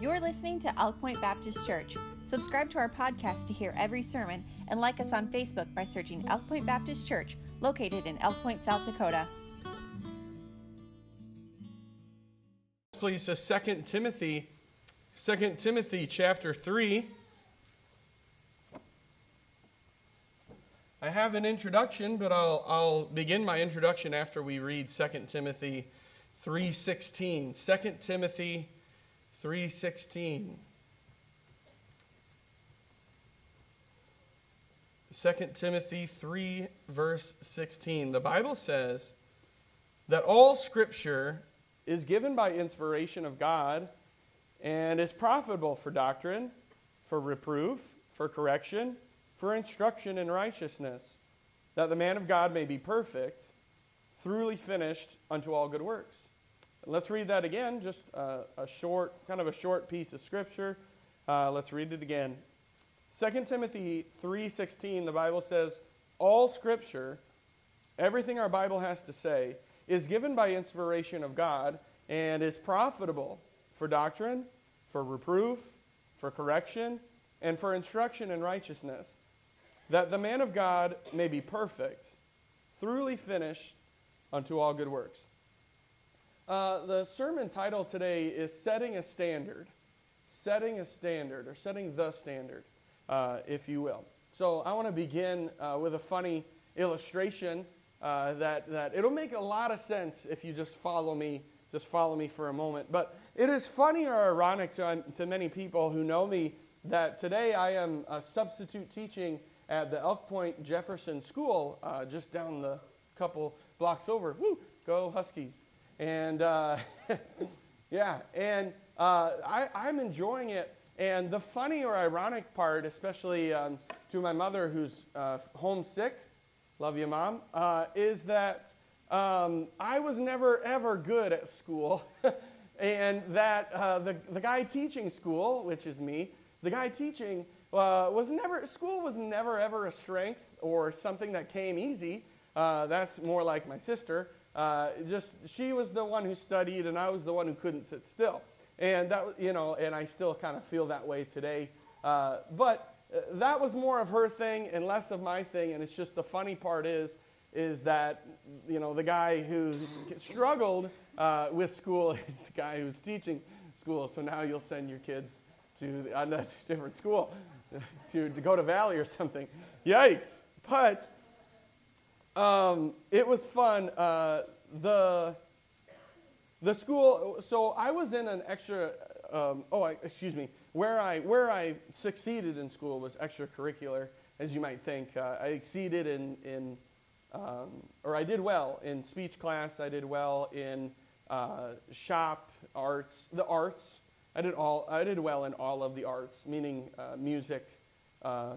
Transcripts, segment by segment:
You're listening to Elk Point Baptist Church. Subscribe to our podcast to hear every sermon and like us on Facebook by searching Elk Point Baptist Church, located in Elk Point, South Dakota. Please, uh, to 2 Timothy, 2 Timothy chapter 3. I have an introduction, but I'll, I'll begin my introduction after we read 2 Timothy 3.16. 2 Timothy 3.16. 2 Timothy 3, verse 16. The Bible says that all scripture is given by inspiration of God and is profitable for doctrine, for reproof, for correction, for instruction in righteousness, that the man of God may be perfect, thoroughly finished unto all good works. Let's read that again, just a, a short, kind of a short piece of scripture. Uh, let's read it again. 2 Timothy 3:16, the Bible says, "All scripture, everything our Bible has to say, is given by inspiration of God and is profitable for doctrine, for reproof, for correction, and for instruction in righteousness, that the man of God may be perfect, thoroughly finished unto all good works." Uh, the sermon title today is Setting a Standard. Setting a Standard, or Setting the Standard, uh, if you will. So I want to begin uh, with a funny illustration uh, that, that it'll make a lot of sense if you just follow me, just follow me for a moment. But it is funny or ironic to, to many people who know me that today I am a substitute teaching at the Elk Point Jefferson School, uh, just down the couple blocks over. Woo, go Huskies. And uh, yeah, and uh, I, I'm enjoying it. And the funny or ironic part, especially um, to my mother who's uh, homesick, love you, mom, uh, is that um, I was never ever good at school. and that uh, the, the guy teaching school, which is me, the guy teaching uh, was never, school was never ever a strength or something that came easy. that's more like my sister. Uh, just she was the one who studied, and I was the one who couldn't sit still. And that, you know, and I still kind of feel that way today. Uh, but uh, that was more of her thing and less of my thing. And it's just the funny part is, is that, you know, the guy who struggled uh, with school is the guy who's teaching school. So now you'll send your kids to a different school to, to go to Valley or something. Yikes! But um, it was fun. Uh, the the school. So I was in an extra. Um, oh, I, excuse me. Where I where I succeeded in school was extracurricular, as you might think. Uh, I exceeded in in um, or I did well in speech class. I did well in uh, shop arts, the arts. I did all. I did well in all of the arts, meaning uh, music, uh,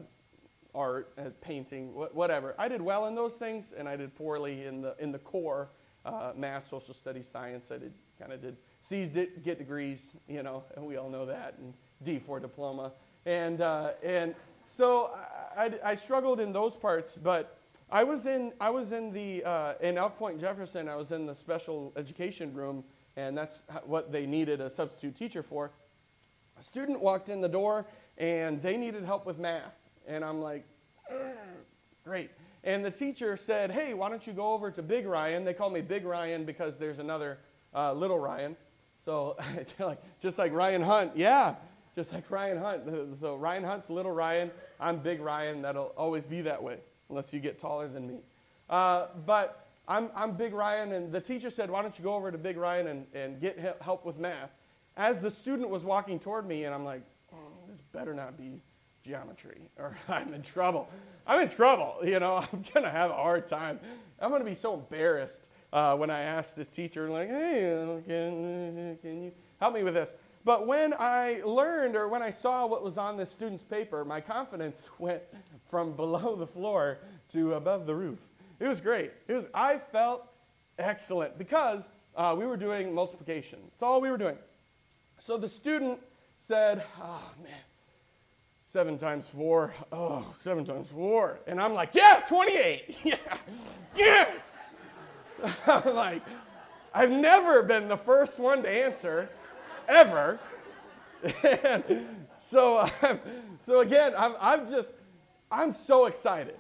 art, uh, painting, wh- whatever. I did well in those things, and I did poorly in the in the core, uh, math, social studies, science. I did kind of did C's did get degrees, you know, and we all know that, and D for diploma, and uh, and so I, I, I, struggled in those parts, but I was in I was in the uh, in Elk Point Jefferson. I was in the special education room, and that's what they needed a substitute teacher for. A student walked in the door, and they needed help with math and I'm like, great. And the teacher said, hey, why don't you go over to Big Ryan? They call me Big Ryan because there's another uh, Little Ryan. So like, just like Ryan Hunt, yeah, just like Ryan Hunt. So Ryan Hunt's Little Ryan. I'm Big Ryan. That'll always be that way, unless you get taller than me. Uh, but I'm, I'm Big Ryan, and the teacher said, why don't you go over to Big Ryan and, and get help with math? As the student was walking toward me, and I'm like, oh, this better not be geometry or I'm in trouble. I'm in trouble. You know, I'm going to have a hard time. I'm going to be so embarrassed uh, when I ask this teacher, like, hey, can, can you help me with this? But when I learned or when I saw what was on this student's paper, my confidence went from below the floor to above the roof. It was great. It was, I felt excellent because uh, we were doing multiplication. That's all we were doing. So the student said, oh, man, seven times four. Oh, seven times four. And I'm like, yeah, 28. Yeah, yes. I'm like, I've never been the first one to answer, ever. and so, um, so again, I'm, I'm just, I'm so excited.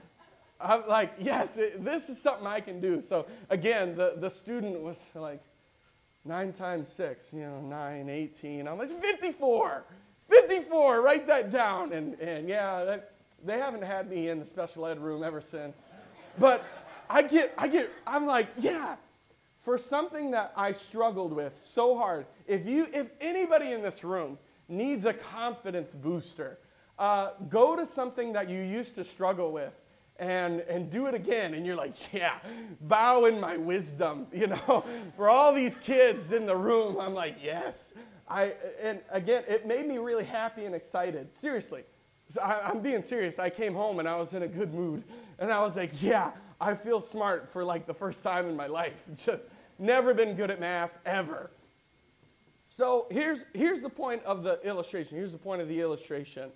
I'm like, yes, it, this is something I can do. So again, the, the student was like, nine times six, you know, nine, 18. I'm like, 54, 54, write that down. And, and yeah, that, they haven't had me in the special ed room ever since. But I get, I get, I'm like, yeah, for something that I struggled with so hard, if you, if anybody in this room needs a confidence booster, uh, go to something that you used to struggle with and, and do it again. And you're like, yeah, bow in my wisdom. You know, for all these kids in the room, I'm like, yes. I, and again, it made me really happy and excited. Seriously. So I, I'm being serious. I came home and I was in a good mood. And I was like, yeah, I feel smart for like the first time in my life. Just never been good at math, ever. So here's, here's the point of the illustration. Here's the point of the illustration.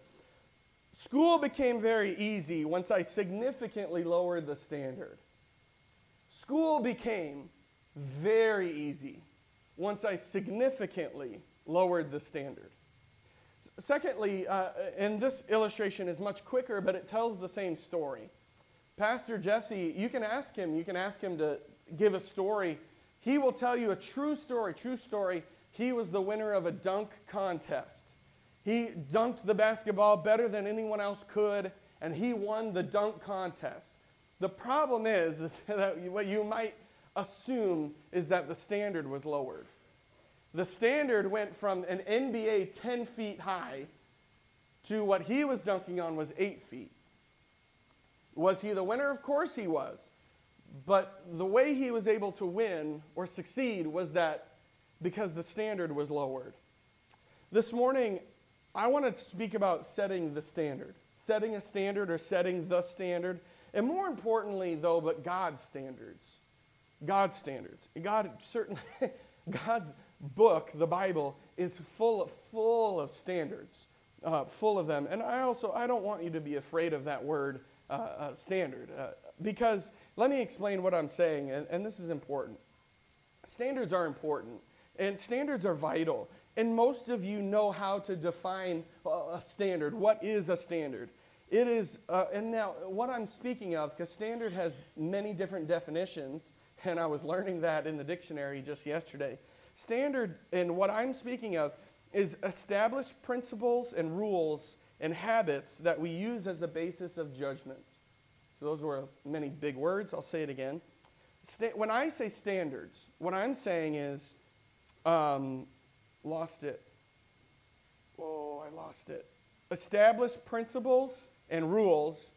School became very easy once I significantly lowered the standard. School became very easy once I significantly lowered the standard. Secondly, uh, and this illustration is much quicker, but it tells the same story. Pastor Jesse, you can ask him, you can ask him to give a story. He will tell you a true story, true story. He was the winner of a dunk contest. He dunked the basketball better than anyone else could, and he won the dunk contest. The problem is, is that what you might assume is that the standard was lowered. The standard went from an NBA 10 feet high to what he was dunking on was 8 feet. Was he the winner? Of course he was. But the way he was able to win or succeed was that because the standard was lowered. This morning, I want to speak about setting the standard, setting a standard or setting the standard. And more importantly, though, but God's standards. God's standards. God certainly, God's book, the Bible, is full of, full of standards, uh, full of them. And I also, I don't want you to be afraid of that word uh, uh, standard, uh, because let me explain what I'm saying, and, and this is important. Standards are important, and standards are vital. And most of you know how to define a standard. What is a standard? It is, uh, and now what I'm speaking of, because standard has many different definitions, and I was learning that in the dictionary just yesterday. Standard, and what I'm speaking of, is established principles and rules and habits that we use as a basis of judgment. So those were many big words. I'll say it again. when I say standards, what I'm saying is um, Lost it. Oh, I lost it. Established principles and rules,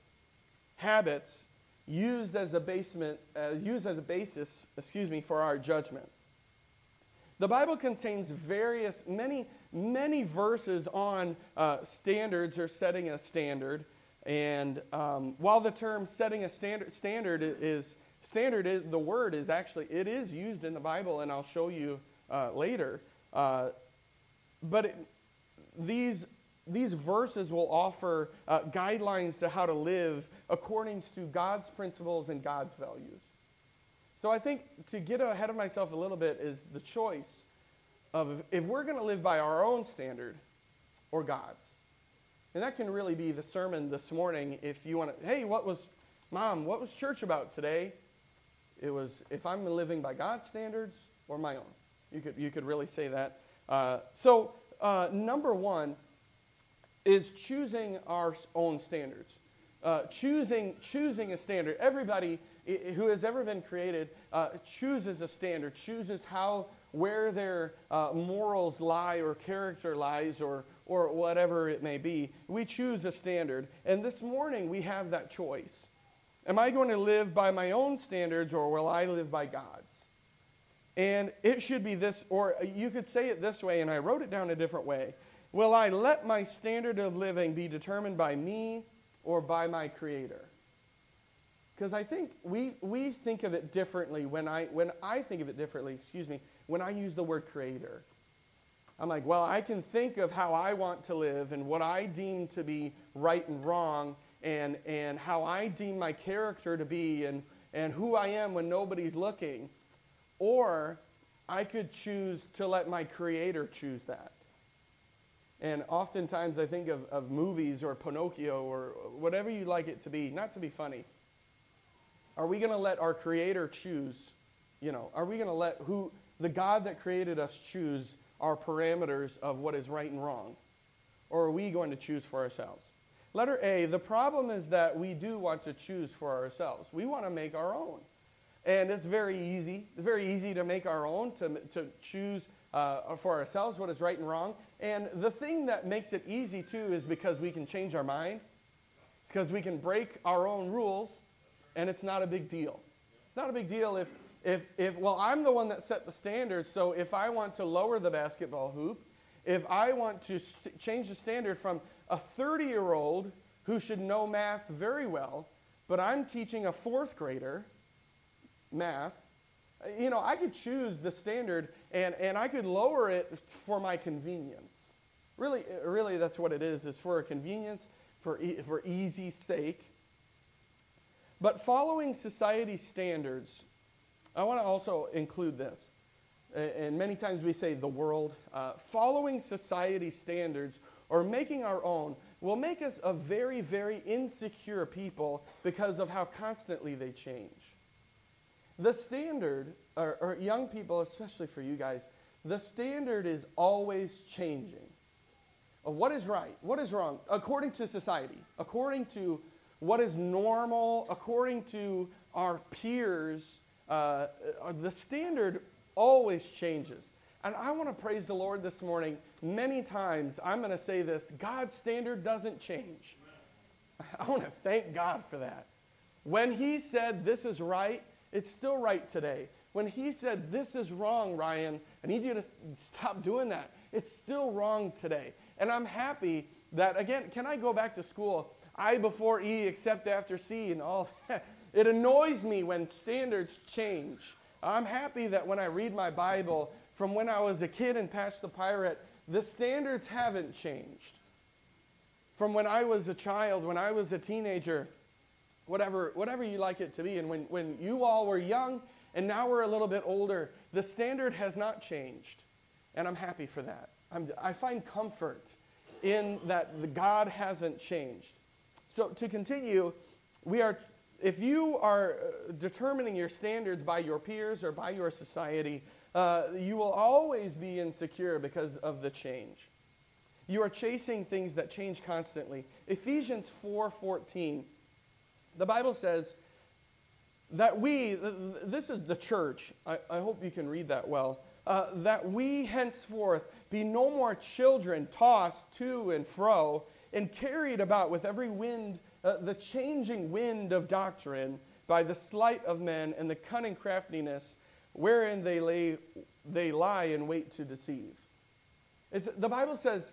habits used as a basement, uh, used as a basis, excuse me, for our judgment. The Bible contains various, many, many verses on uh, standards or setting a standard. And um, while the term setting a standard, standard is standard, is, the word is actually it is used in the Bible, and I'll show you uh, later. Uh, but it, these, these verses will offer uh, guidelines to how to live according to God's principles and God's values. So I think to get ahead of myself a little bit is the choice of if we're going to live by our own standard or God's. And that can really be the sermon this morning if you want to, hey, what was, mom, what was church about today? It was if I'm living by God's standards or my own. You could, you could really say that. Uh, so, uh, number one is choosing our own standards. Uh, choosing, choosing a standard. Everybody who has ever been created uh, chooses a standard, chooses how, where their uh, morals lie or character lies or, or whatever it may be. We choose a standard. And this morning we have that choice. Am I going to live by my own standards or will I live by God's? And it should be this, or you could say it this way, and I wrote it down a different way. Will I let my standard of living be determined by me or by my Creator? Because I think we, we think of it differently when I, when I think of it differently, excuse me, when I use the word Creator. I'm like, well, I can think of how I want to live and what I deem to be right and wrong and, and how I deem my character to be and, and who I am when nobody's looking. Or I could choose to let my Creator choose that. And oftentimes I think of, of movies or Pinocchio or whatever you like it to be, not to be funny. Are we going to let our Creator choose? You know, are we going to let who, the God that created us, choose our parameters of what is right and wrong? Or are we going to choose for ourselves? Letter A, the problem is that we do want to choose for ourselves. We want to make our own. And it's very easy, very easy to make our own, to, to choose uh, for ourselves what is right and wrong. And the thing that makes it easy too is because we can change our mind. It's because we can break our own rules, and it's not a big deal. It's not a big deal if, if, if well, I'm the one that set the standard, so if I want to lower the basketball hoop, if I want to change the standard from a 30 year old who should know math very well, but I'm teaching a fourth grader math, you know, I could choose the standard and, and I could lower it for my convenience. Really, really, that's what it is, is for a convenience, for, e- for easy sake. But following society standards, I want to also include this. And many times we say the world. Uh, following society standards or making our own will make us a very, very insecure people because of how constantly they change. The standard, or, or young people, especially for you guys, the standard is always changing. What is right? What is wrong? According to society, according to what is normal, according to our peers, uh, uh the standard always changes. And I want to praise the Lord this morning. Many times I'm going to say this God's standard doesn't change. I want to thank God for that. When He said this is right, it's still right today. When he said, This is wrong, Ryan, I need you to stop doing that, it's still wrong today. And I'm happy that, again, can I go back to school? I before E, except after C, and all that. It annoys me when standards change. I'm happy that when I read my Bible from when I was a kid and Patch the Pirate, the standards haven't changed. From when I was a child, when I was a teenager, whatever, whatever you like it to be. And when, when you all were young and now we're a little bit older, the standard has not changed. And I'm happy for that. I'm, I find comfort in that the God hasn't changed. So to continue, we are, if you are uh, determining your standards by your peers or by your society, uh, you will always be insecure because of the change. You are chasing things that change constantly. Ephesians 4:14 the Bible says that we, this is the church, I, I hope you can read that well, uh, that we henceforth be no more children tossed to and fro and carried about with every wind, uh, the changing wind of doctrine by the sleight of men and the cunning craftiness wherein they, lay, they lie in wait to deceive. It's, the Bible says,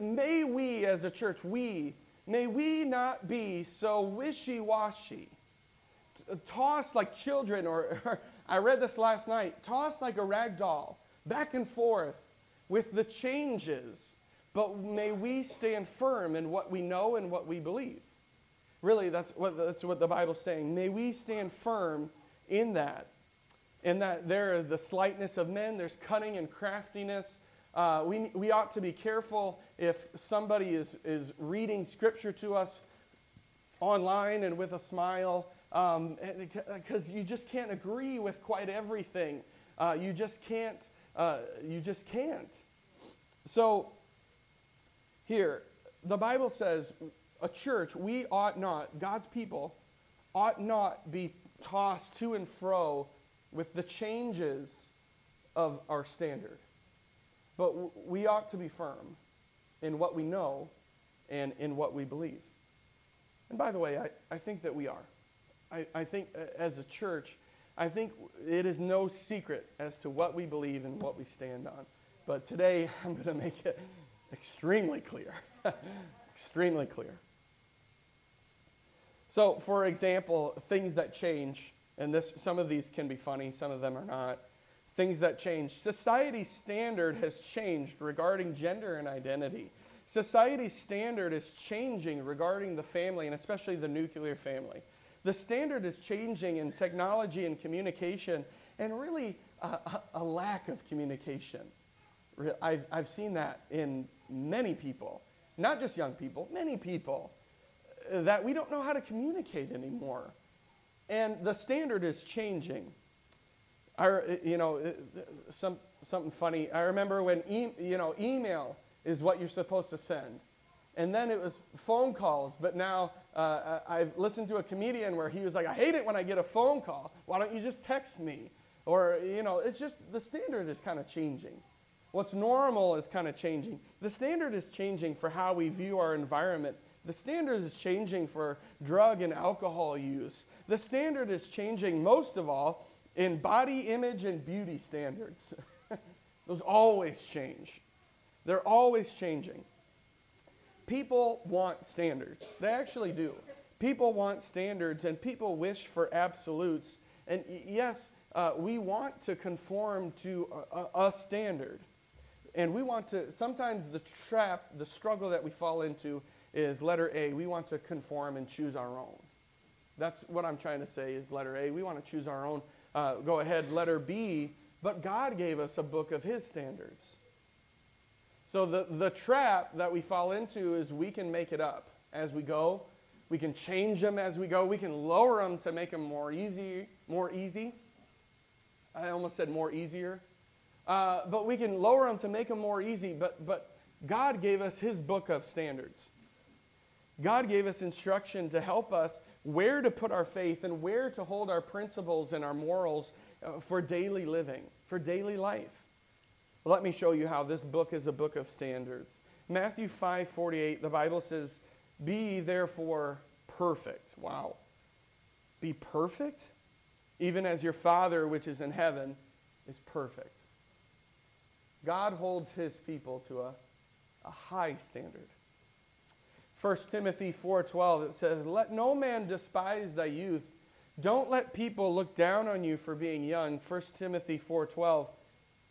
may we as a church, we, May we not be so wishy washy, tossed like children, or, or, I read this last night, tossed like a rag doll, back and forth with the changes, but may we stand firm in what we know and what we believe. Really, that's what, that's what the Bible's saying. May we stand firm in that. In that there are the slightness of men, there's cunning and craftiness, uh, we, we ought to be careful if somebody is, is reading scripture to us online and with a smile, because um, you just can't agree with quite everything. Uh, you just can't. Uh, you just can't. So, here, the Bible says a church, we ought not, God's people, ought not be tossed to and fro with the changes of our standard. But we ought to be firm in what we know and in what we believe. And by the way, I, I think that we are. I, I think as a church, I think it is no secret as to what we believe and what we stand on. But today, I'm going to make it extremely clear. extremely clear. So, for example, things that change, and this, some of these can be funny, some of them are not things that change. Society's standard has changed regarding gender and identity. Society's standard is changing regarding the family and especially the nuclear family. The standard is changing in technology and communication and really a, a lack of communication. I've, I've seen that in many people, not just young people, many people, uh, that we don't know how to communicate anymore. And the standard is changing. I, you know, uh, some, something funny. I remember when, e- you know, email is what you're supposed to send. And then it was phone calls, but now uh, I've listened to a comedian where he was like, I hate it when I get a phone call. Why don't you just text me? Or, you know, it's just the standard is kind of changing. What's normal is kind of changing. The standard is changing for how we view our environment. The standard is changing for drug and alcohol use. The standard is changing most of all in body image and beauty standards. Those always change. They're always changing. People want standards. They actually do. People want standards and people wish for absolutes. And yes, uh, we want to conform to a, a, standard. And we want to, sometimes the trap, the struggle that we fall into is letter A, we want to conform and choose our own. That's what I'm trying to say is letter A, we want to choose our own. Uh, go ahead, letter B, but God gave us a book of His standards. So the, the trap that we fall into is we can make it up as we go. We can change them as we go. We can lower them to make them more easy, more easy. I almost said more easier. Uh, but we can lower them to make them more easy. But, but God gave us His book of standards. God gave us instruction to help us where to put our faith and where to hold our principles and our morals uh, for daily living, for daily life. Let me show you how this book is a book of standards. Matthew 5 48, the Bible says, Be therefore perfect. Wow. Be perfect? even as your Father which is in heaven is perfect. God holds his people to a, a high standard. 1 Timothy 4:12 it says, "Let no man despise thy youth. Don't let people look down on you for being young." 1 Timothy 4:12.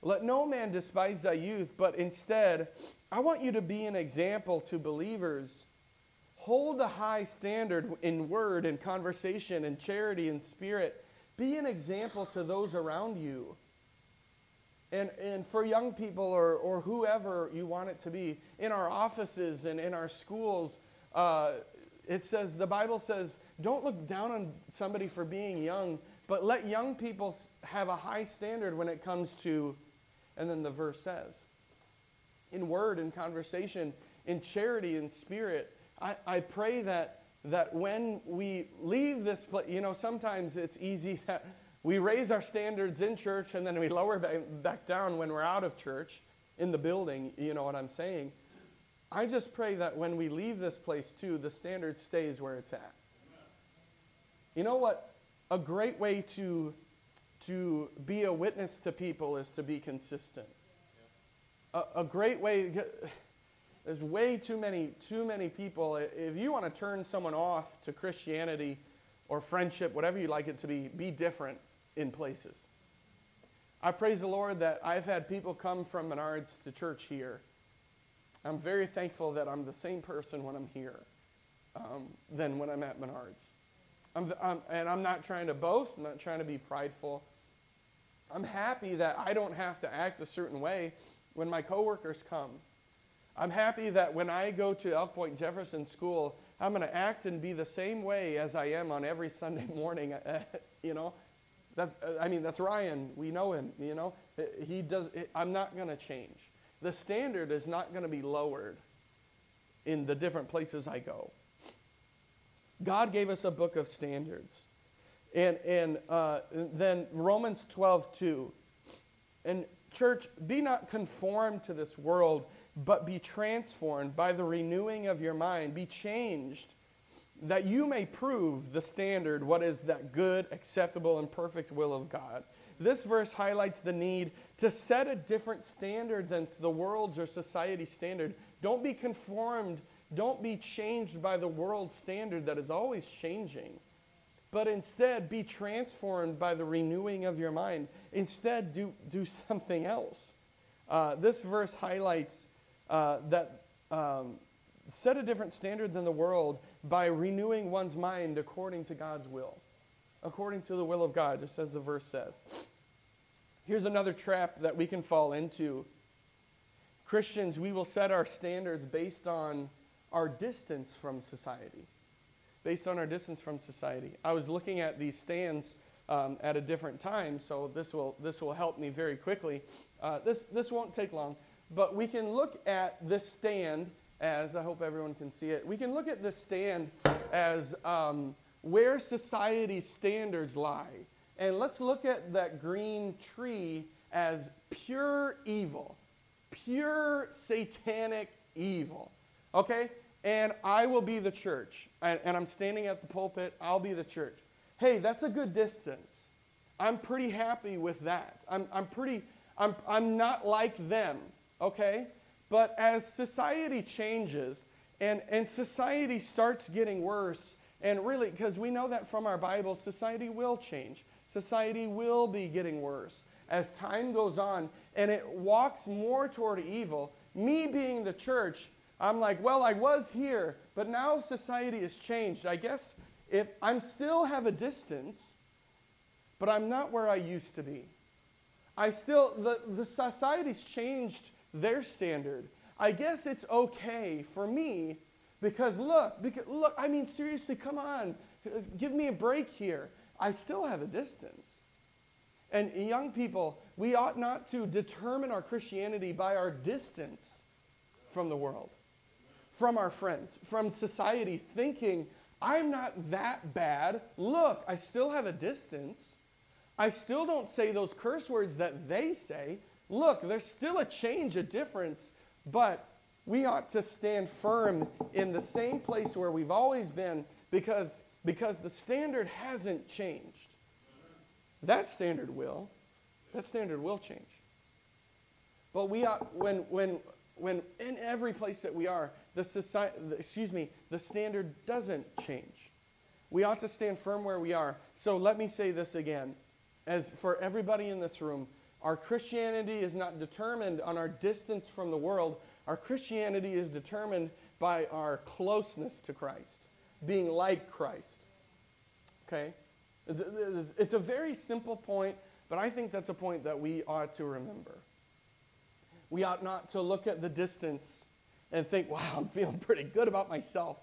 Let no man despise thy youth, but instead, I want you to be an example to believers. Hold a high standard in word and conversation and charity and spirit be an example to those around you. And, and for young people or, or whoever you want it to be, in our offices and in our schools, uh, it says, the Bible says, don't look down on somebody for being young, but let young people have a high standard when it comes to, and then the verse says, in word and conversation, in charity and spirit. I, I pray that that when we leave this place, you know, sometimes it's easy that we raise our standards in church and then we lower back down when we're out of church in the building. You know what I'm saying? I just pray that when we leave this place too, the standard stays where it's at. You know what? A great way to, to be a witness to people is to be consistent. A, a great way there's way too many, too many people. If you want to turn someone off to Christianity or friendship, whatever you like it to be, be different in places. I praise the Lord that I've had people come from Menards to church here. I'm very thankful that I'm the same person when I'm here um, than when I'm at Menards. I'm, I'm, and I'm not trying to boast, I'm not trying to be prideful. I'm happy that I don't have to act a certain way when my coworkers come I'm happy that when I go to Elk Point Jefferson School, I'm going to act and be the same way as I am on every Sunday morning. you know, that's I mean that's Ryan. We know him. You know, he does. I'm not going to change. The standard is not going to be lowered in the different places I go. God gave us a book of standards, and and uh, then Romans 12 2. And church, be not conformed to this world but be transformed by the renewing of your mind. Be changed that you may prove the standard, what is that good, acceptable, and perfect will of God. This verse highlights the need to set a different standard than the world's or society's standard. Don't be conformed, don't be changed by the world's standard that is always changing, but instead be transformed by the renewing of your mind. Instead, do, do something else. Uh, this verse highlights uh, that um, set a different standard than the world by renewing one's mind according to God's will, according to the will of God, just as the verse says. Here's another trap that we can fall into Christians, we will set our standards based on our distance from society. Based on our distance from society. I was looking at these stands um, at a different time, so this will, this will help me very quickly. Uh, this, this won't take long, but we can look at this stand as, I hope everyone can see it, we can look at this stand as um, where society's standards lie. And let's look at that green tree as pure evil, pure satanic evil. Okay? And I will be the church. And, and I'm standing at the pulpit, I'll be the church. Hey, that's a good distance. I'm pretty happy with that. I'm, I'm pretty, I'm, I'm not like them, okay? But as society changes and, and society starts getting worse, and really, because we know that from our Bible, society will change. Society will be getting worse as time goes on and it walks more toward evil. Me being the church, I'm like, well, I was here, but now society has changed. I guess if I'm still have a distance, but I'm not where I used to be. I still, the, the society's changed their standard. I guess it's okay for me because look, because, look, I mean, seriously, come on, give me a break here. I still have a distance. And young people, we ought not to determine our Christianity by our distance from the world, from our friends, from society, thinking, I'm not that bad. Look, I still have a distance. I still don't say those curse words that they say. Look, there's still a change, a difference, but we ought to stand firm in the same place where we've always been because, because the standard hasn't changed. That standard will. That standard will change. But we ought, when, when, when in every place that we are, the society, excuse me, the standard doesn't change. We ought to stand firm where we are. So let me say this again. As for everybody in this room, our Christianity is not determined on our distance from the world. Our Christianity is determined by our closeness to Christ, being like Christ. Okay? It's a very simple point, but I think that's a point that we ought to remember. We ought not to look at the distance and think, wow, I'm feeling pretty good about myself.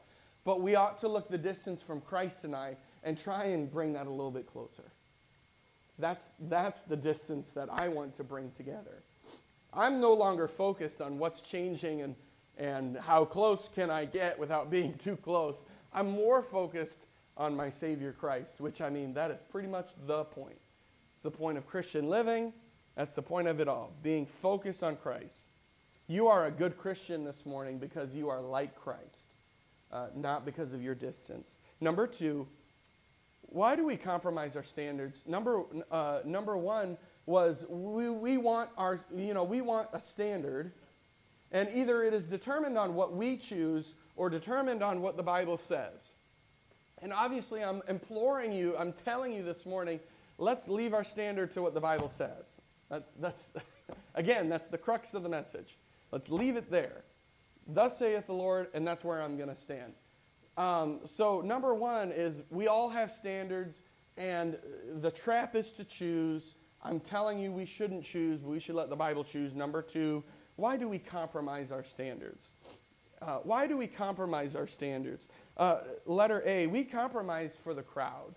But we ought to look the distance from Christ and I and try and bring that a little bit closer. That's, that's the distance that I want to bring together. I'm no longer focused on what's changing and, and how close can I get without being too close. I'm more focused on my Savior Christ, which I mean, that is pretty much the point. It's the point of Christian living. That's the point of it all, being focused on Christ. You are a good Christian this morning because you are like Christ, uh, not because of your distance. Number two, why do we compromise our standards? Number, uh, number one was we, we want our, you know, we want a standard, and either it is determined on what we choose or determined on what the Bible says. And obviously, I'm imploring you, I'm telling you this morning, let's leave our standard to what the Bible says. That's, that's again, that's the crux of the message. Let's leave it there. Thus saith the Lord, and that's where I'm going to stand. Um, so, number one is we all have standards, and the trap is to choose. I'm telling you we shouldn't choose, but we should let the Bible choose. Number two, why do we compromise our standards? Uh, why do we compromise our standards? Uh, letter A, we compromise for the crowd.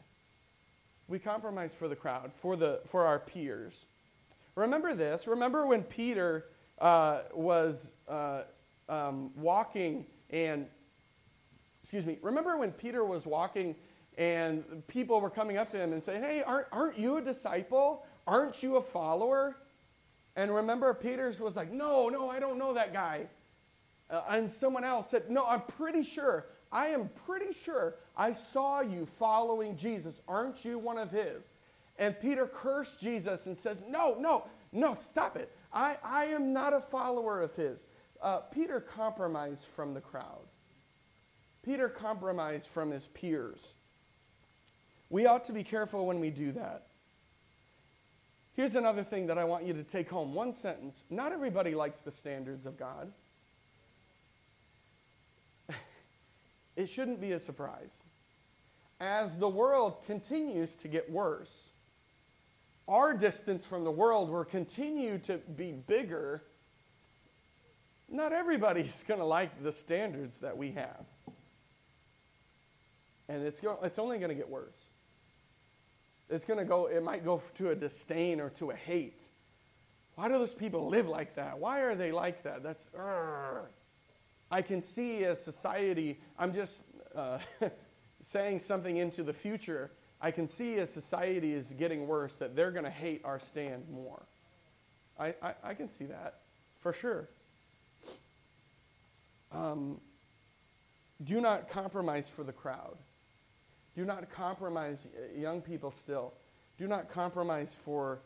We compromise for the crowd, for, the, for our peers. Remember this. Remember when Peter uh, was uh, um, walking and, excuse me, remember when Peter was walking and people were coming up to him and saying, Hey, aren't, aren't you a disciple? Aren't you a follower? And remember, Peter's was like, No, no, I don't know that guy. Uh, and someone else said, No, I'm pretty sure. I am pretty sure I saw you following Jesus. Aren't you one of his? And Peter cursed Jesus and says, No, no, no, stop it. I, I am not a follower of his. Uh, Peter compromised from the crowd. Peter compromised from his peers. We ought to be careful when we do that. Here's another thing that I want you to take home one sentence. Not everybody likes the standards of God. it shouldn't be a surprise. As the world continues to get worse, our distance from the world will continue to be bigger. not everybody's going to like the standards that we have. And it's, go, it's only going to get worse. It's going to go, it might go to a disdain or to a hate. Why do those people live like that? Why are they like that? That's, I can see a society, I'm just uh, saying something into the future. I can see a society is getting worse, that they're going to hate our stand more. I, I, I, can see that for sure. Um, do not compromise for the crowd. Do not compromise, young people still. Do not compromise for,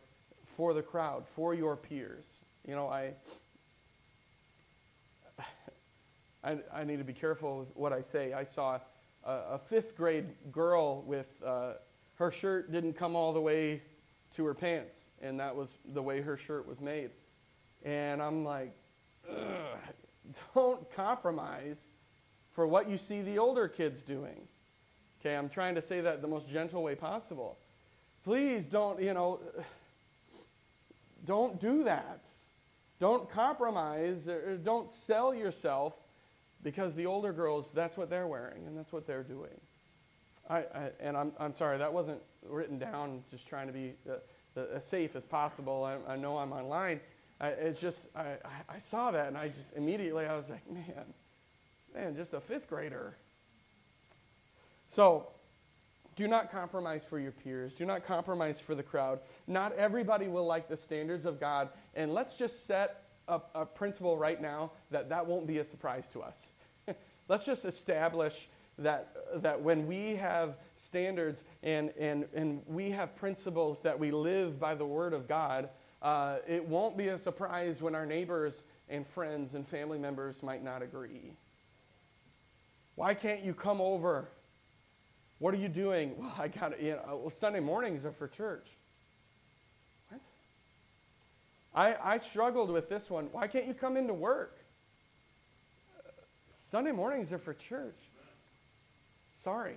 for the crowd, for your peers. You know, I, I, I need to be careful with what I say. I saw a, a fifth grade girl with uh, her shirt didn't come all the way to her pants, and that was the way her shirt was made. And I'm like, don't compromise for what you see the older kids doing. Okay, I'm trying to say that the most gentle way possible. Please don't, you know, don't do that. Don't compromise or don't sell yourself because the older girls, that's what they're wearing and that's what they're doing. I, I and I'm, I'm sorry, that wasn't written down just trying to be uh, as safe as possible. I, I know I'm online. I, it's just, I, I saw that and I just immediately, I was like, man, man, just a fifth grader. So, do not compromise for your peers. Do not compromise for the crowd. Not everybody will like the standards of God. And let's just set a, a principle right now that that won't be a surprise to us. let's just establish that, that when we have standards and, and, and we have principles that we live by the Word of God, uh, it won't be a surprise when our neighbors and friends and family members might not agree. Why can't you come over what are you doing? Well, I got you know, well, Sunday mornings are for church. What? I, I struggled with this one. Why can't you come into work? Sunday mornings are for church. Sorry.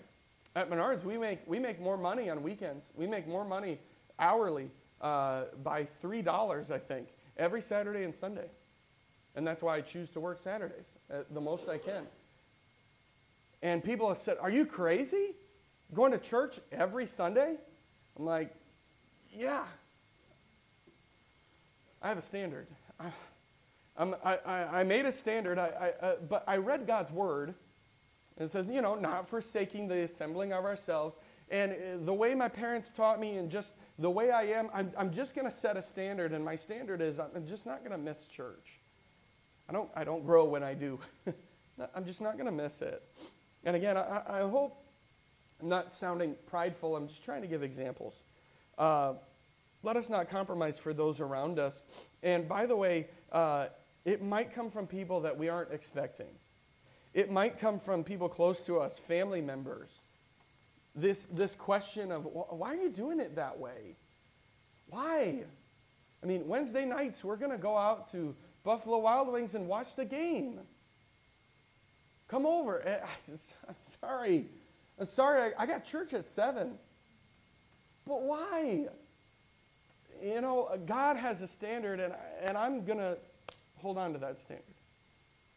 At Menards, we make, we make more money on weekends. We make more money hourly uh, by $3, I think, every Saturday and Sunday. And that's why I choose to work Saturdays uh, the most I can. And people have said, Are you crazy? Going to church every Sunday? I'm like, yeah. I have a standard. I, I, I, made a standard, I, I, uh, but I read God's word. And it says, you know, not forsaking the assembling of ourselves. And uh, the way my parents taught me, and just the way I am, I'm, I'm just going to set a standard. And my standard is I'm just not going to miss church. I don't, I don't grow when I do. I'm just not going to miss it. And again, I, I hope I'm not sounding prideful, I'm just trying to give examples. Uh, let us not compromise for those around us. And by the way, uh, it might come from people that we aren't expecting. It might come from people close to us, family members. This, this question of why are you doing it that way? Why? I mean, Wednesday nights, we're going to go out to Buffalo Wild Wings and watch the game. Come over. Eh, I'm sorry. I'm sorry, I, I got church at 7. But why? You know, God has a standard, and, and I'm going to hold on to that standard.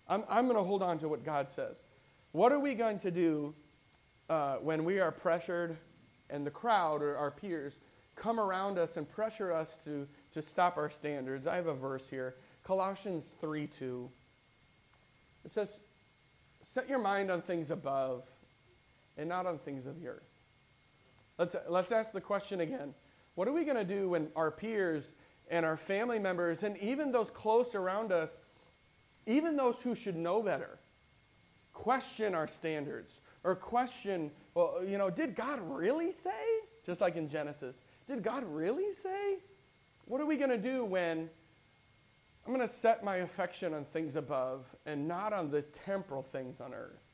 I'm, I'm going to hold on to what God says. What are we going to do uh, when we are pressured and the crowd or our peers come around us and pressure us to, to stop our standards? I have a verse here Colossians 3 2. It says, Set your mind on things above and not on things of the earth. Let's, let's ask the question again. What are we going to do when our peers and our family members and even those close around us, even those who should know better, question our standards or question, well, you know, did God really say? Just like in Genesis, did God really say? What are we going to do when I'm going to set my affection on things above and not on the temporal things on earth?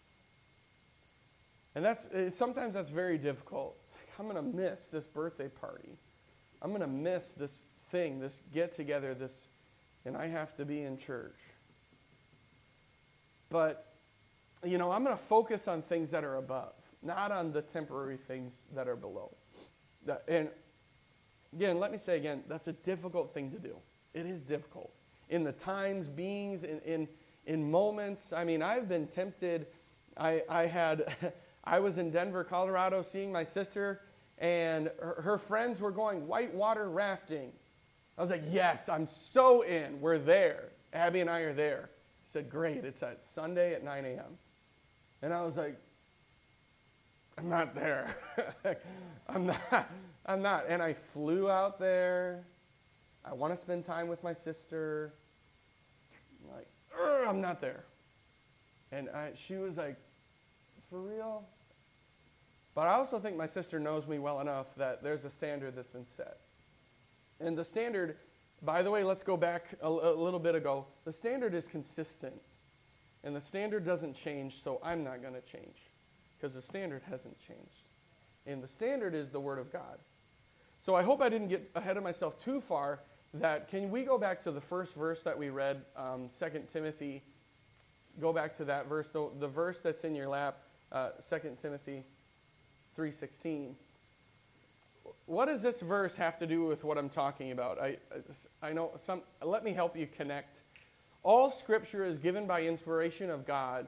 And that's eh, sometimes that's very difficult. It's like I'm going to miss this birthday party. I'm going to miss this thing, this get together, this and I have to be in church. But you know, I'm going to focus on things that are above, not on the temporary things that are below. And again, let me say again, that's a difficult thing to do. It is difficult. In the times, beings, in, in, in moments. I mean, I've been tempted. I, I had, I was in Denver, Colorado, seeing my sister, and her, her friends were going whitewater rafting. I was like, yes, I'm so in. We're there. Abby and I are there. He said, great. It's at Sunday at 9 a.m. And I was like, I'm not there. I'm not. I'm not. And I flew out there. I want to spend time with my sister. I'm like, I'm not there. And I, she was like, for real? But I also think my sister knows me well enough that there's a standard that's been set. And the standard, by the way, let's go back a, a little bit ago. The standard is consistent. And the standard doesn't change, so I'm not going to change because the standard hasn't changed. And the standard is the Word of God. So I hope I didn't get ahead of myself too far. That can we go back to the first verse that we read, um, 2 Timothy? Go back to that verse, the, the verse that's in your lap, uh, 2 Timothy 3:16. What does this verse have to do with what I'm talking about? I, I know some. Let me help you connect. All Scripture is given by inspiration of God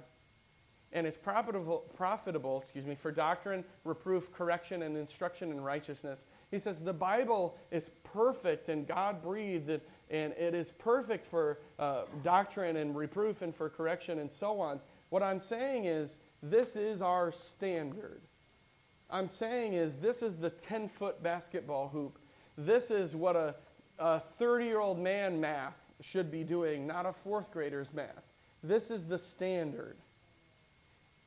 and is profitable, profitable excuse me, for doctrine, reproof, correction, and instruction in righteousness. He says the Bible is perfect and God breathed, and it is perfect for uh, doctrine and reproof and for correction and so on. What I'm saying is, this is our standard. I'm saying is, this is the 10 foot basketball hoop. This is what a 30 year old man math should be doing, not a fourth grader's math. This is the standard.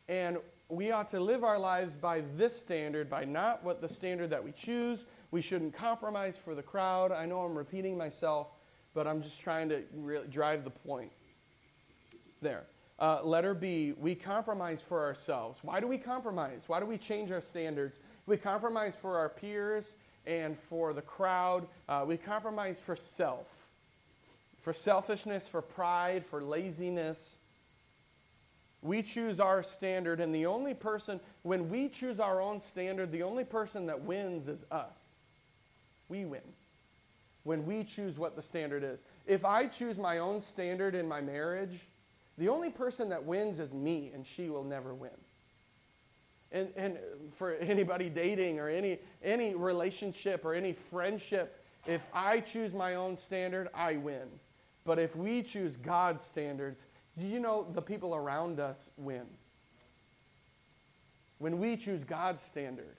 And we ought to live our lives by this standard, by not what the standard that we choose. We shouldn't compromise for the crowd. I know I'm repeating myself, but I'm just trying to really drive the point. There. Uh, letter B, we compromise for ourselves. Why do we compromise? Why do we change our standards? We compromise for our peers and for the crowd. Uh, we compromise for self, for selfishness, for pride, for laziness. We choose our standard, and the only person, when we choose our own standard, the only person that wins is us. We win when we choose what the standard is. If I choose my own standard in my marriage, the only person that wins is me, and she will never win. And, and for anybody dating or any, any relationship or any friendship, if I choose my own standard, I win. But if we choose God's standards, you know the people around us win? When we choose God's standard,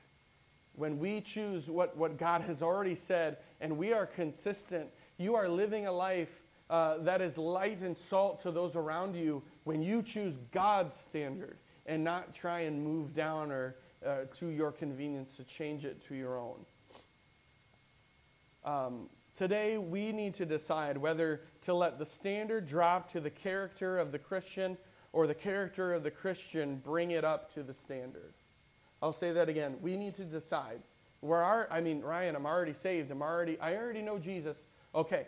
when we choose what, what God has already said, and we are consistent, you are living a life uh, that is light and salt to those around you when you choose God's standard and not try and move down or uh, to your convenience to change it to your own. Um, Today, we need to decide whether to let the standard drop to the character of the Christian or the character of the Christian bring it up to the standard. I'll say that again. We need to decide. Where are, I mean, Ryan, I'm already saved. I'm already, I already know Jesus. Okay,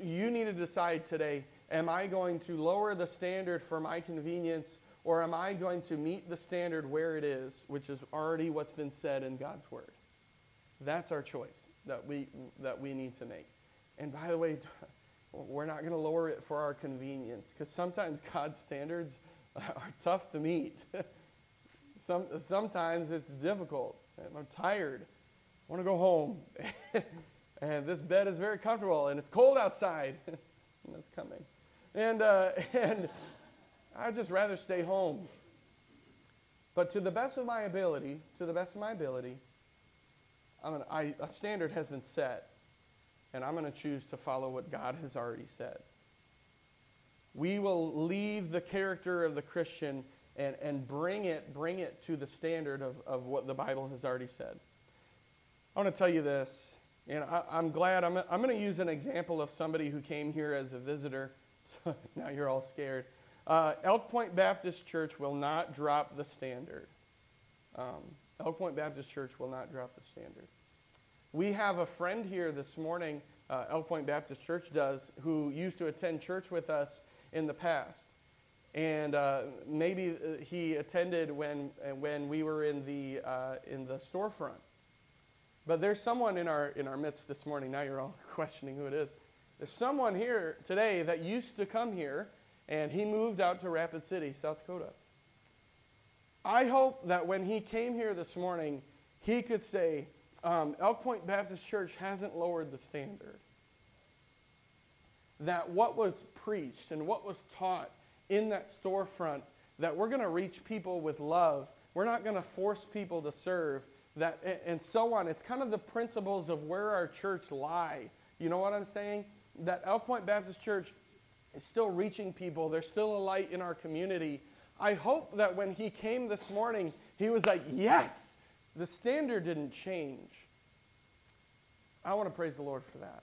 you need to decide today am I going to lower the standard for my convenience or am I going to meet the standard where it is, which is already what's been said in God's Word? That's our choice that we, that we need to make. And by the way, we're not going to lower it for our convenience because sometimes God's standards are tough to meet. Some, sometimes it's difficult. I'm tired. I want to go home. And this bed is very comfortable and it's cold outside. That's coming. And, uh, and I'd just rather stay home. But to the best of my ability, to the best of my ability, I'm gonna, I, a standard has been set, and I'm going to choose to follow what God has already said. We will leave the character of the Christian and, and bring, it, bring it to the standard of, of what the Bible has already said. I want to tell you this, and I, am glad I'm, I'm going to use an example of somebody who came here as a visitor. So now you're all scared. Uh, Elk Point Baptist Church will not drop the standard. Um, Elk Point Baptist Church will not drop the standard. We have a friend here this morning, uh, Elk Point Baptist Church does, who used to attend church with us in the past. And uh, maybe uh, he attended when, when we were in the, uh, in the storefront. But there's someone in our, in our midst this morning. Now you're all questioning who it is. There's someone here today that used to come here and he moved out to Rapid City, South Dakota. I hope that when he came here this morning, he could say, um, Elk Point Baptist Church hasn't lowered the standard. That what was preached and what was taught in that storefront, that we're going to reach people with love. We're not going to force people to serve, that, and so on. It's kind of the principles of where our church lie. You know what I'm saying? That Elk Point Baptist Church is still reaching people. There's still a light in our community. I hope that when he came this morning, he was like, Yes, the standard didn't change. I want to praise the Lord for that.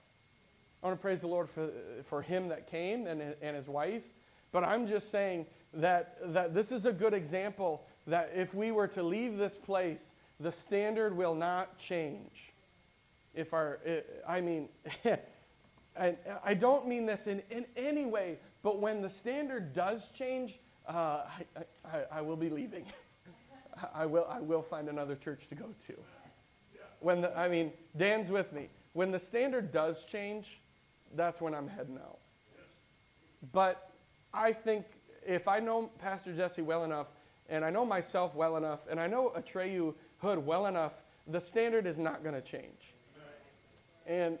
I want to praise the Lord for, for him that came and, and his wife. But I'm just saying that, that this is a good example that if we were to leave this place, the standard will not change. If our, I mean, I don't mean this in, in any way, but when the standard does change, uh, I, I, I, will be leaving. I, will, I will find another church to go to. When the, I mean, Dan's with me. When the standard does change, that's when I'm heading out. But I think if I know Pastor Jesse well enough, and I know myself well enough, and I know Atreyu Hood well enough, the standard is not going to change. And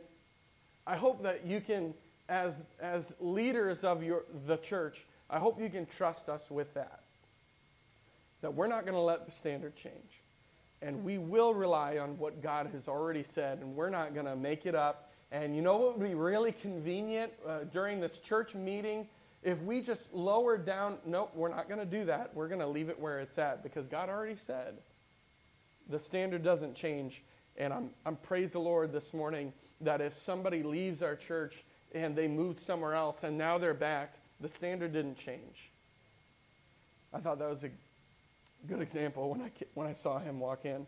I hope that you can, as, as leaders of your, the church, I hope you can trust us with that. That we're not going to let the standard change. And we will rely on what God has already said, and we're not going to make it up. And you know what would be really convenient uh, during this church meeting? If we just lower down, nope, we're not going to do that. We're going to leave it where it's at because God already said the standard doesn't change. And I'm, I'm praise the Lord this morning that if somebody leaves our church and they moved somewhere else and now they're back, the standard didn't change. I thought that was a good example when I, when I saw him walk in.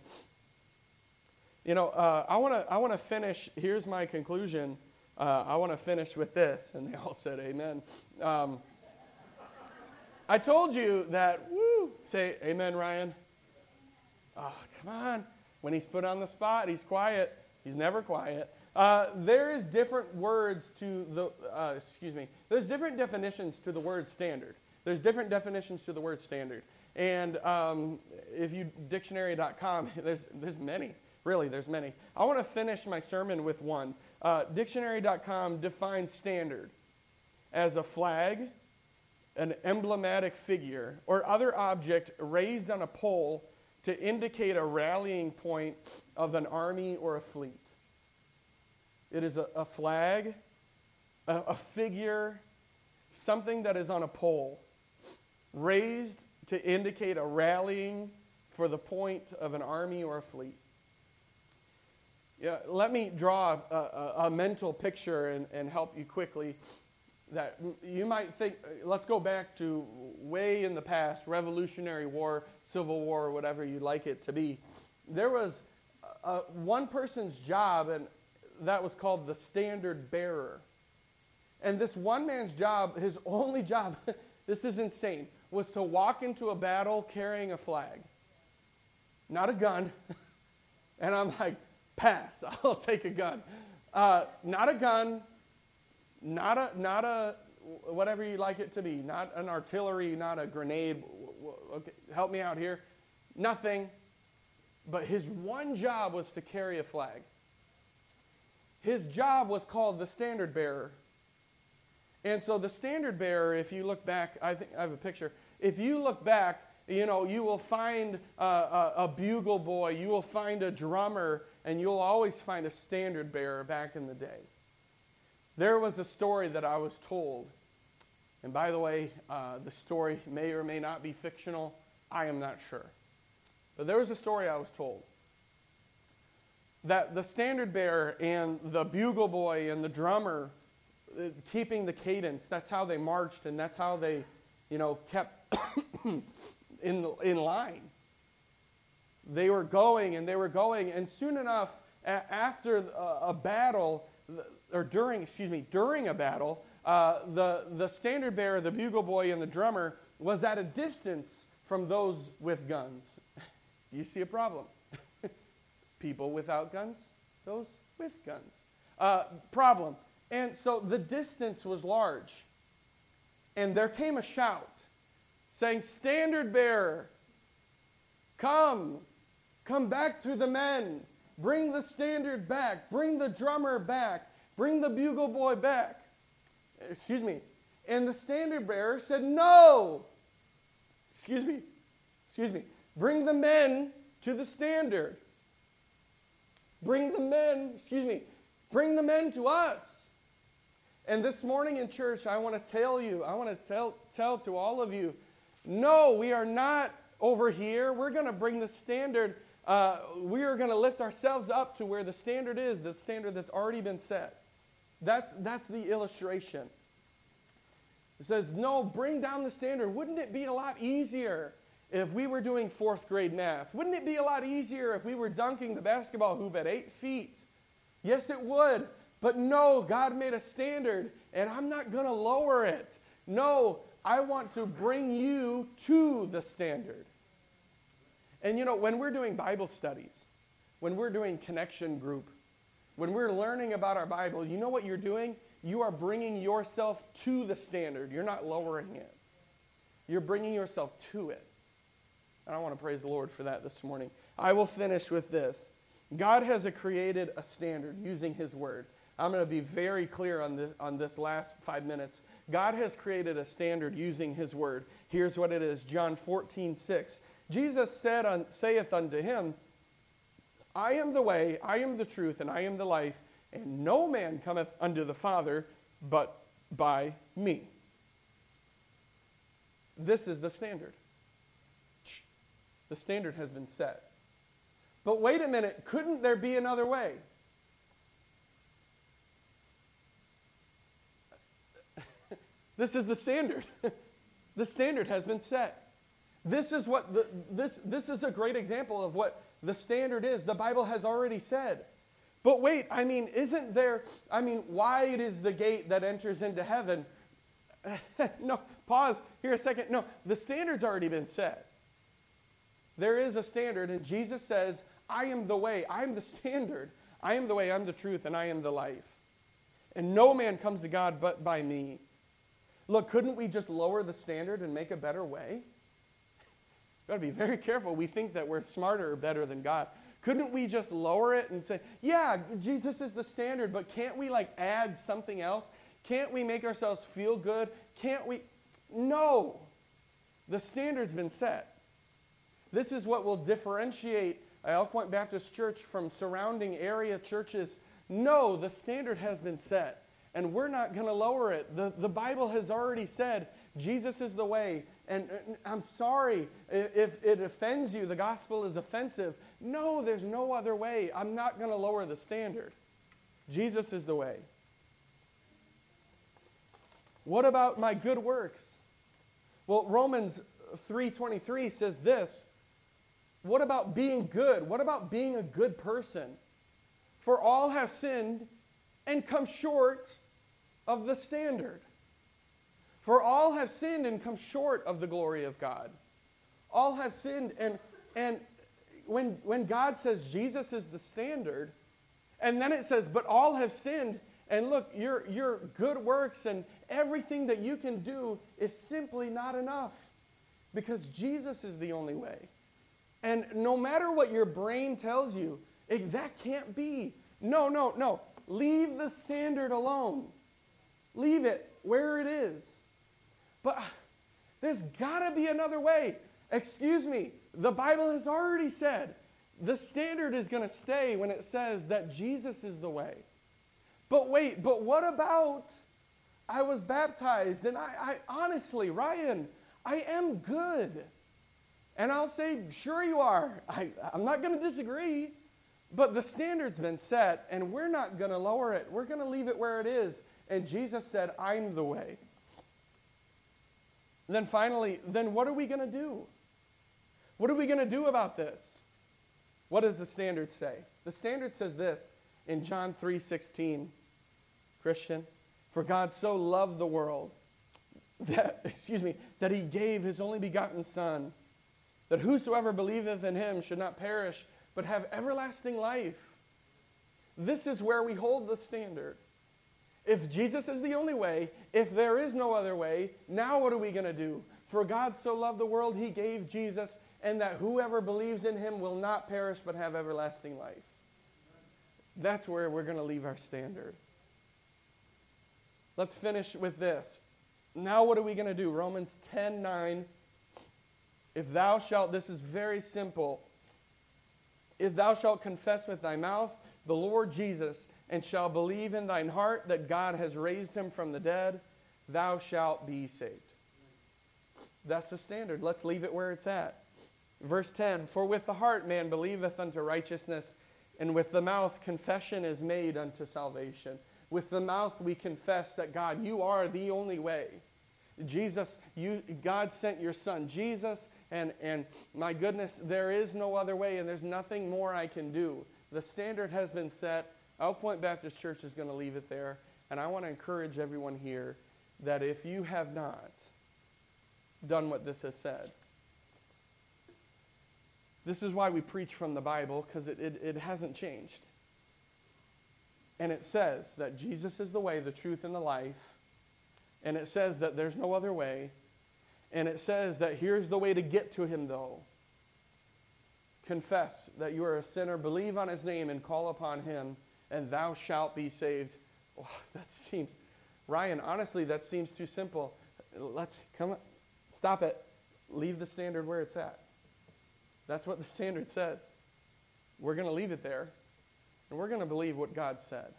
You know, uh, I want to I wanna finish. Here's my conclusion. Uh, I want to finish with this. And they all said, Amen. Um, I told you that, woo, say amen, Ryan. Oh, come on. When he's put on the spot, he's quiet. He's never quiet. Uh, there is different words to the, uh, excuse me, there's different definitions to the word standard. There's different definitions to the word standard. And um, if you, dictionary.com, there's, there's many. Really, there's many. I want to finish my sermon with one. Uh, dictionary.com defines standard as a flag, an emblematic figure, or other object raised on a pole to indicate a rallying point of an army or a fleet. It is a, a flag, a, a figure, something that is on a pole, raised to indicate a rallying for the point of an army or a fleet. Yeah, let me draw a, a, a mental picture and, and help you quickly. That you might think, uh, let's go back to way in the past, Revolutionary War, Civil War, whatever you'd like it to be. There was a, one person's job, and that was called the standard bearer. And this one man's job, his only job, this is insane, was to walk into a battle carrying a flag, not a gun. and I'm like, pass, I'll take a gun. Uh, not a gun, not a, not a, whatever you like it to be, not an artillery, not a grenade. Okay, help me out here. Nothing. But his one job was to carry a flag. His job was called the standard bearer. And so the standard bearer, if you look back, I think I have a picture. If you look back, you know, you will find a, a, a bugle boy, you will find a drummer, and you'll always find a standard bearer back in the day. There was a story that I was told. And by the way, uh, the story may or may not be fictional. I am not sure. But there was a story I was told that the standard bearer and the bugle boy and the drummer uh, keeping the cadence that's how they marched and that's how they you know kept in, in line they were going and they were going and soon enough a- after a, a, battle or during excuse me during a battle uh, the, the standard bearer the bugle boy and the drummer was at a distance from those with guns you see a problem people without guns, those with guns. Uh, problem. And so the distance was large. And there came a shout saying, Standard bearer, come, come back to the men. Bring the standard back. Bring the drummer back. Bring the bugle boy back. Excuse me. And the standard bearer said, No. Excuse me. Excuse me. Bring the men to the standard. Bring the men, excuse me, bring the men to us. And this morning in church, I want to tell you, I want to tell, tell to all of you, no, we are not over here. We're going to bring the standard, uh, we are going to lift ourselves up to where the standard is, the standard that's already been set. That's, that's the illustration. It says, no, bring down the standard. Wouldn't it be a lot easier if we were doing fourth grade math? Wouldn't it be a lot easier if we were dunking the basketball hoop at eight feet? Yes, it would. But no, God made a standard, and I'm not going to lower it. No, I want to bring you to the standard. And you know, when we're doing Bible studies, when we're doing connection group, when we're learning about our Bible, you know what you're doing? You are bringing yourself to the standard. You're not lowering it. You're bringing yourself to it. And I want to praise the Lord for that this morning. I will finish with this. God has a created a standard using His Word. I'm going to be very clear on this, on this last five minutes. God has created a standard using His Word. Here's what it is John 14, 6. Jesus said on, saith unto him, I am the way, I am the truth, and I am the life, and no man cometh unto the Father but by me. This is the standard. The standard has been set. But wait a minute, couldn't there be another way? this is the standard. the standard has been set. This is what the, this, this is a great example of what the standard is. The Bible has already said. But wait, I mean, isn't there, I mean, wide is the gate that enters into heaven? no, pause here a second. No, the standard's already been set. There is a standard, and Jesus says, I am the way, I am the standard. I am the way, I'm the truth, and I am the life. And no man comes to God but by me. Look, couldn't we just lower the standard and make a better way? We've got to be very careful. We think that we're smarter or better than God. Couldn't we just lower it and say, yeah, Jesus is the standard, but can't we like add something else? Can't we make ourselves feel good? Can't we? No. The standard's been set. This is what will differentiate Elk Point Baptist Church from surrounding area churches. No, the standard has been set, and we're not going to lower it. The, the Bible has already said Jesus is the way. And, I'm sorry if it offends you, the gospel is offensive. No, there's no other way. I'm not going to lower the standard. Jesus is the way. What about my good works? Well, Romans 3:23 says this, what about being good? What about being a good person? For all have sinned and come short of the standard. For all have sinned and come short of the glory of God. All have sinned and and when when God says Jesus is the standard, and then it says, but all have sinned, and look, your your good works and everything that you can do is simply not enough. Because Jesus is the only way. And no matter what your brain tells you, it, that can't be. No, no, no. Leave the standard alone. Leave it where it is. But uh, there's got to be another way. Excuse me, the Bible has already said the standard is going to stay when it says that Jesus is the way. But wait, but what about I was baptized and I, I honestly, Ryan, I am good. And I'll say, sure you are. I, I'm not going to disagree. But the standard's been set, and we're not going to lower it. We're going to leave it where it is. And Jesus said, I'm the way. And then finally, then what are we going to do? What are we going to do about this? What does the standard say? The standard says this in John 3:16. Christian, for God so loved the world that excuse me, that he gave his only begotten son that whosoever believeth in him should not perish, but have everlasting life. This is where we hold the standard. If Jesus is the only way, if there is no other way, now what are we going to do? For God so loved the world, he gave Jesus, and that whoever believes in him will not perish but have everlasting life. That's where we're going to leave our standard. Let's finish with this. Now, what are we going to do? Romans 10 9. If thou shalt, this is very simple. If thou shalt confess with thy mouth the Lord Jesus, and shall believe in thine heart that God has raised him from the dead, thou shalt be saved. That's the standard. Let's leave it where it's at. Verse 10 For with the heart man believeth unto righteousness, and with the mouth confession is made unto salvation. With the mouth we confess that God, you are the only way. Jesus, you, God sent your son, Jesus, and, and my goodness, there is no other way, and there's nothing more I can do. The standard has been set. Elk Point Baptist Church is going to leave it there. And I want to encourage everyone here that if you have not done what this has said, this is why we preach from the Bible, because it, it, it hasn't changed. And it says that Jesus is the way, the truth, and the life. And it says that there's no other way. And it says that here's the way to get to him, though. Confess that you are a sinner, believe on his name, and call upon him, and thou shalt be saved. Oh, that seems, Ryan, honestly, that seems too simple. Let's come, stop it. Leave the standard where it's at. That's what the standard says. We're going to leave it there, and we're going to believe what God said.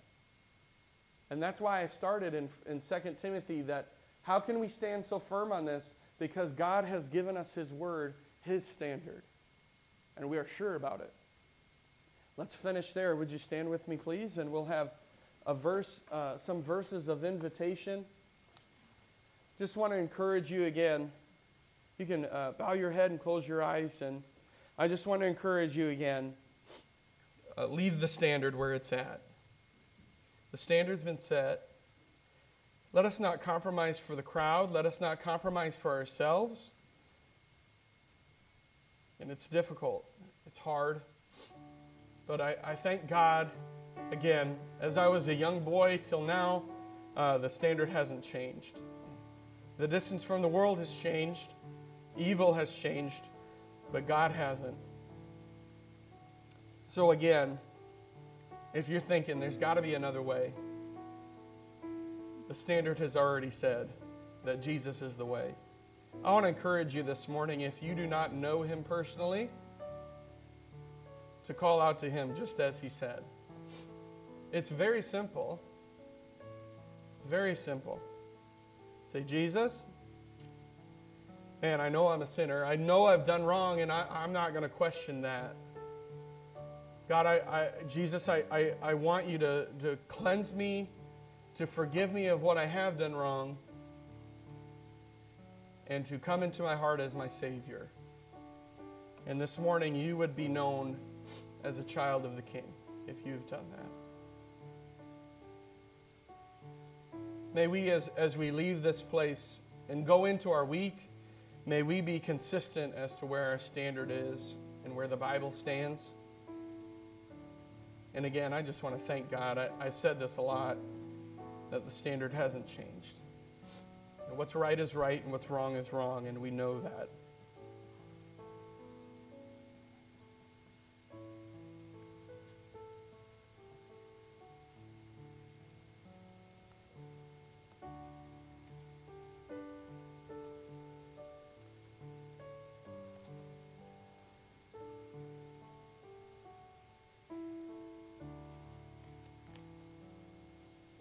And that's why I started in, in 2 Timothy that how can we stand so firm on this? Because God has given us His word, His standard. And we are sure about it. Let's finish there. Would you stand with me, please? And we'll have a verse, uh, some verses of invitation. Just want to encourage you again. You can uh, bow your head and close your eyes. And I just want to encourage you again. Uh, leave the standard where it's at. The standard's been set. Let us not compromise for the crowd. Let us not compromise for ourselves. And it's difficult, it's hard. But I, I thank God, again, as I was a young boy till now, uh, the standard hasn't changed. The distance from the world has changed, evil has changed, but God hasn't. So, again, if you're thinking there's got to be another way, the standard has already said that Jesus is the way. I want to encourage you this morning, if you do not know him personally, to call out to him just as he said. It's very simple. Very simple. Say, Jesus, man, I know I'm a sinner. I know I've done wrong, and I, am not going to question that. God, I, I Jesus, I, I, I want you to, to cleanse me, to forgive me of what I have done wrong, and to come into my heart as my Savior. And this morning, you would be known as a child of the King if you've done that. May we, as, as we leave this place and go into our week, may we be consistent as to where our standard is and where the Bible stands. And again, I just want to thank God. I, have said this a lot that the standard hasn't changed. What's right is right, and what's wrong is wrong, and we know that.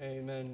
Amen.